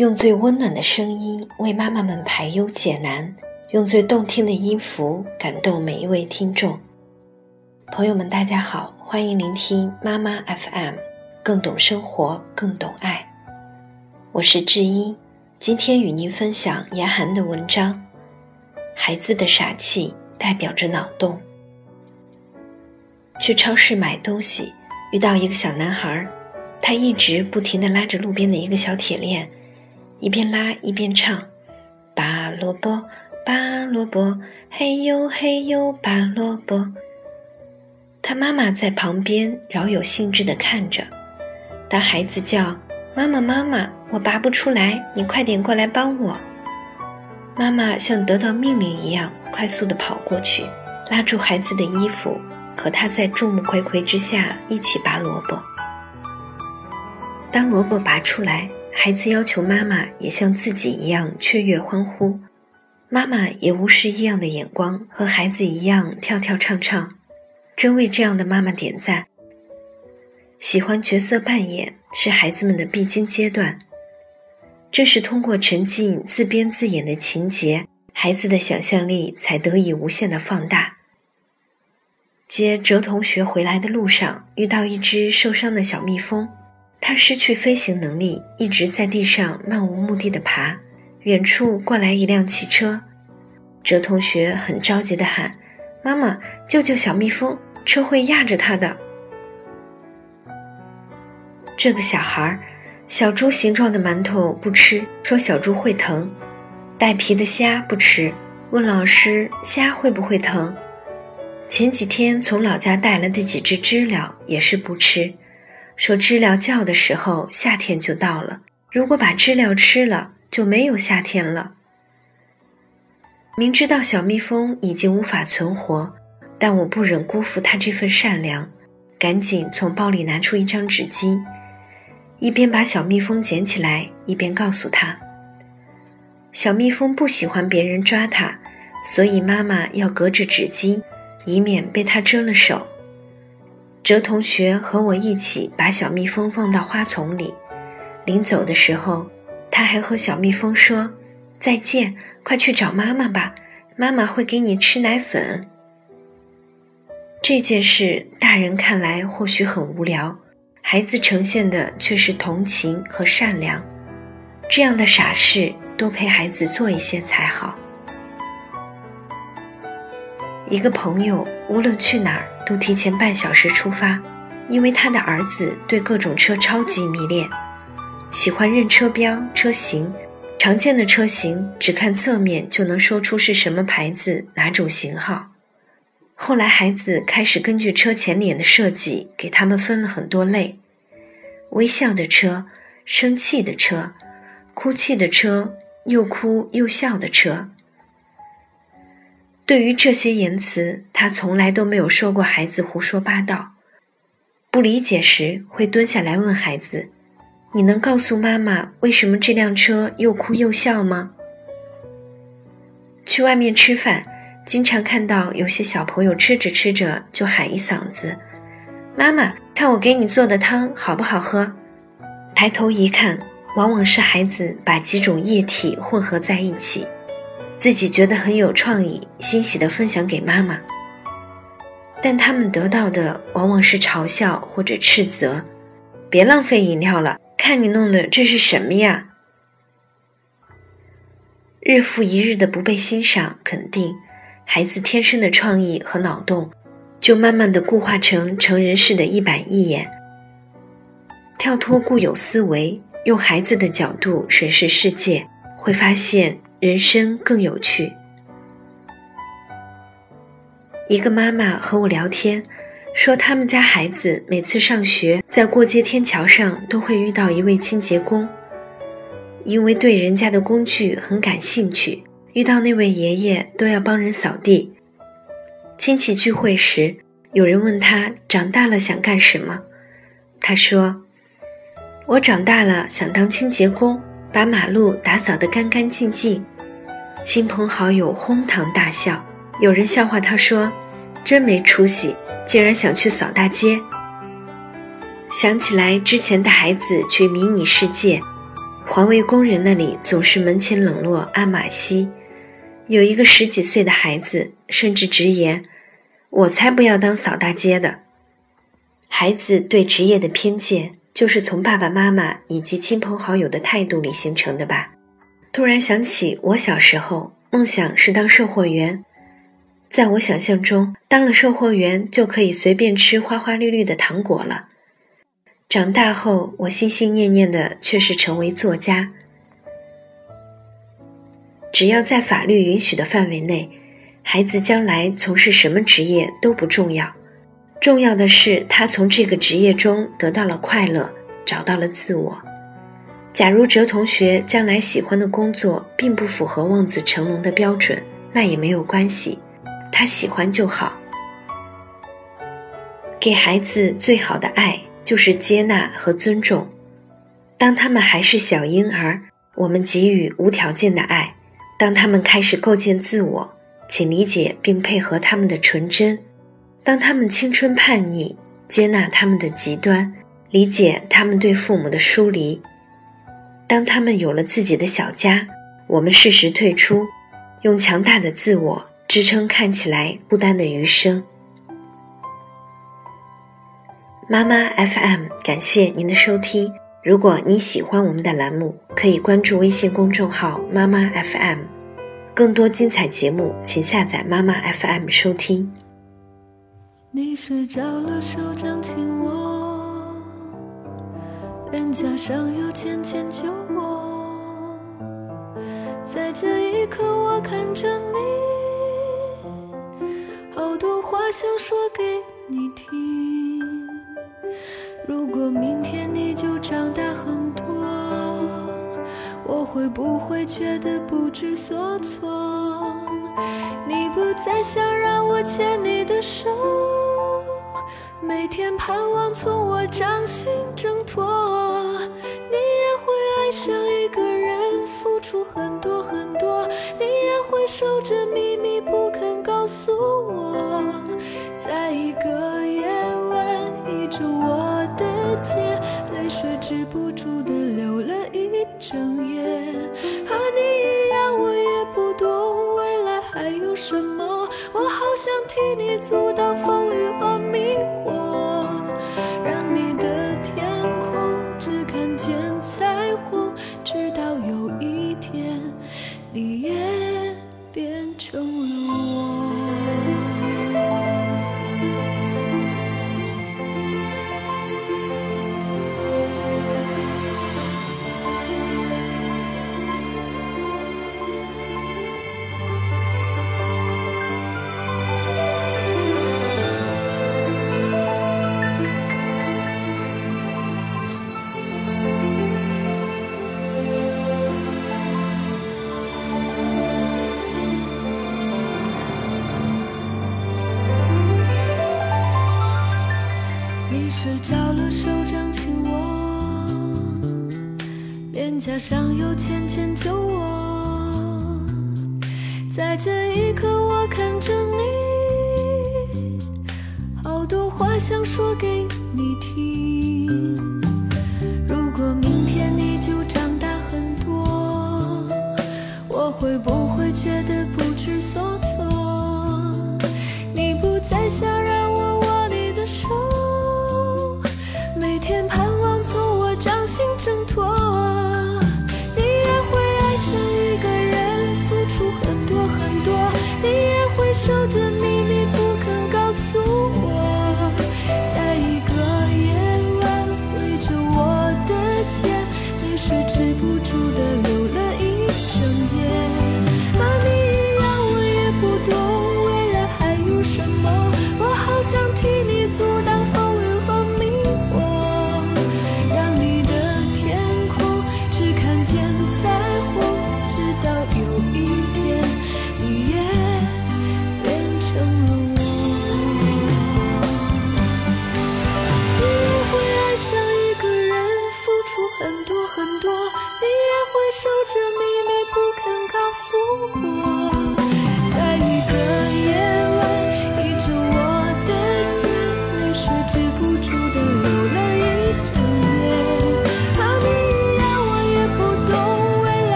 用最温暖的声音为妈妈们排忧解难，用最动听的音符感动每一位听众。朋友们，大家好，欢迎聆听妈妈 FM，更懂生活，更懂爱。我是志一，今天与您分享严寒的文章。孩子的傻气代表着脑洞。去超市买东西，遇到一个小男孩，他一直不停地拉着路边的一个小铁链，一边拉一边唱：“拔萝卜，拔萝卜，嘿呦嘿呦，拔萝卜。”他妈妈在旁边饶有兴致地看着。当孩子叫：“妈妈妈妈，我拔不出来，你快点过来帮我。”妈妈像得到命令一样，快速地跑过去，拉住孩子的衣服。和他在众目睽睽之下一起拔萝卜。当萝卜拔出来，孩子要求妈妈也像自己一样雀跃欢呼，妈妈也无视异样的眼光，和孩子一样跳跳唱唱，真为这样的妈妈点赞。喜欢角色扮演是孩子们的必经阶段，正是通过沉浸自编自演的情节，孩子的想象力才得以无限的放大。接哲同学回来的路上，遇到一只受伤的小蜜蜂，它失去飞行能力，一直在地上漫无目的的爬。远处过来一辆汽车，哲同学很着急的喊：“妈妈，救救小蜜蜂，车会压着它的。”这个小孩，小猪形状的馒头不吃，说小猪会疼；带皮的虾不吃，问老师虾会不会疼。前几天从老家带来的几只知了也是不吃，说知了叫的时候夏天就到了，如果把知了吃了就没有夏天了。明知道小蜜蜂已经无法存活，但我不忍辜负它这份善良，赶紧从包里拿出一张纸巾，一边把小蜜蜂捡起来，一边告诉他：小蜜蜂不喜欢别人抓它，所以妈妈要隔着纸巾。以免被它蛰了手。哲同学和我一起把小蜜蜂放到花丛里，临走的时候，他还和小蜜蜂说：“再见，快去找妈妈吧，妈妈会给你吃奶粉。”这件事大人看来或许很无聊，孩子呈现的却是同情和善良。这样的傻事，多陪孩子做一些才好。一个朋友无论去哪儿都提前半小时出发，因为他的儿子对各种车超级迷恋，喜欢认车标、车型，常见的车型只看侧面就能说出是什么牌子、哪种型号。后来孩子开始根据车前脸的设计给他们分了很多类：微笑的车、生气的车、哭泣的车、又哭又笑的车。对于这些言辞，他从来都没有说过孩子胡说八道。不理解时，会蹲下来问孩子：“你能告诉妈妈为什么这辆车又哭又笑吗？”去外面吃饭，经常看到有些小朋友吃着吃着就喊一嗓子：“妈妈，看我给你做的汤好不好喝？”抬头一看，往往是孩子把几种液体混合在一起。自己觉得很有创意，欣喜地分享给妈妈，但他们得到的往往是嘲笑或者斥责。别浪费饮料了，看你弄的这是什么呀？日复一日的不被欣赏肯定，孩子天生的创意和脑洞，就慢慢的固化成成人式的一板一眼。跳脱固有思维，用孩子的角度审视世界，会发现。人生更有趣。一个妈妈和我聊天，说他们家孩子每次上学，在过街天桥上都会遇到一位清洁工，因为对人家的工具很感兴趣，遇到那位爷爷都要帮人扫地。亲戚聚会时，有人问他长大了想干什么，他说：“我长大了想当清洁工。”把马路打扫得干干净净，亲朋好友哄堂大笑。有人笑话他说：“真没出息，竟然想去扫大街。”想起来之前带孩子去迷你世界，环卫工人那里总是门前冷落鞍马稀。有一个十几岁的孩子甚至直言：“我才不要当扫大街的。”孩子对职业的偏见，就是从爸爸妈妈以及亲朋好友的态度里形成的吧？突然想起我小时候梦想是当售货员，在我想象中，当了售货员就可以随便吃花花绿绿的糖果了。长大后，我心心念念的却是成为作家。只要在法律允许的范围内，孩子将来从事什么职业都不重要，重要的是他从这个职业中得到了快乐，找到了自我。假如哲同学将来喜欢的工作并不符合望子成龙的标准，那也没有关系，他喜欢就好。给孩子最好的爱就是接纳和尊重。当他们还是小婴儿，我们给予无条件的爱。当他们开始构建自我，请理解并配合他们的纯真；当他们青春叛逆，接纳他们的极端，理解他们对父母的疏离；当他们有了自己的小家，我们适时退出，用强大的自我支撑看起来孤单的余生。妈妈 FM，感谢您的收听。如果你喜欢我们的栏目，可以关注微信公众号“妈妈 FM”，更多精彩节目，请下载妈妈 FM 收听。你睡着了，手掌紧握，脸颊上有浅浅酒窝，在这一刻，我看着你，好多话想说给你听。如果明天你就长大很多，我会不会觉得不知所措？你不再想让我牵你的手，每天盼望从我掌心挣脱。你也会爱上一个人，付出很多很多，你也会守着秘密不肯告诉我，在一个夜晚倚着我的肩。泪水止不住的流了一整夜，和你一样，我也不懂未来还有什么，我好想替你阻挡风脸颊上有浅浅酒窝。在这一刻，我看着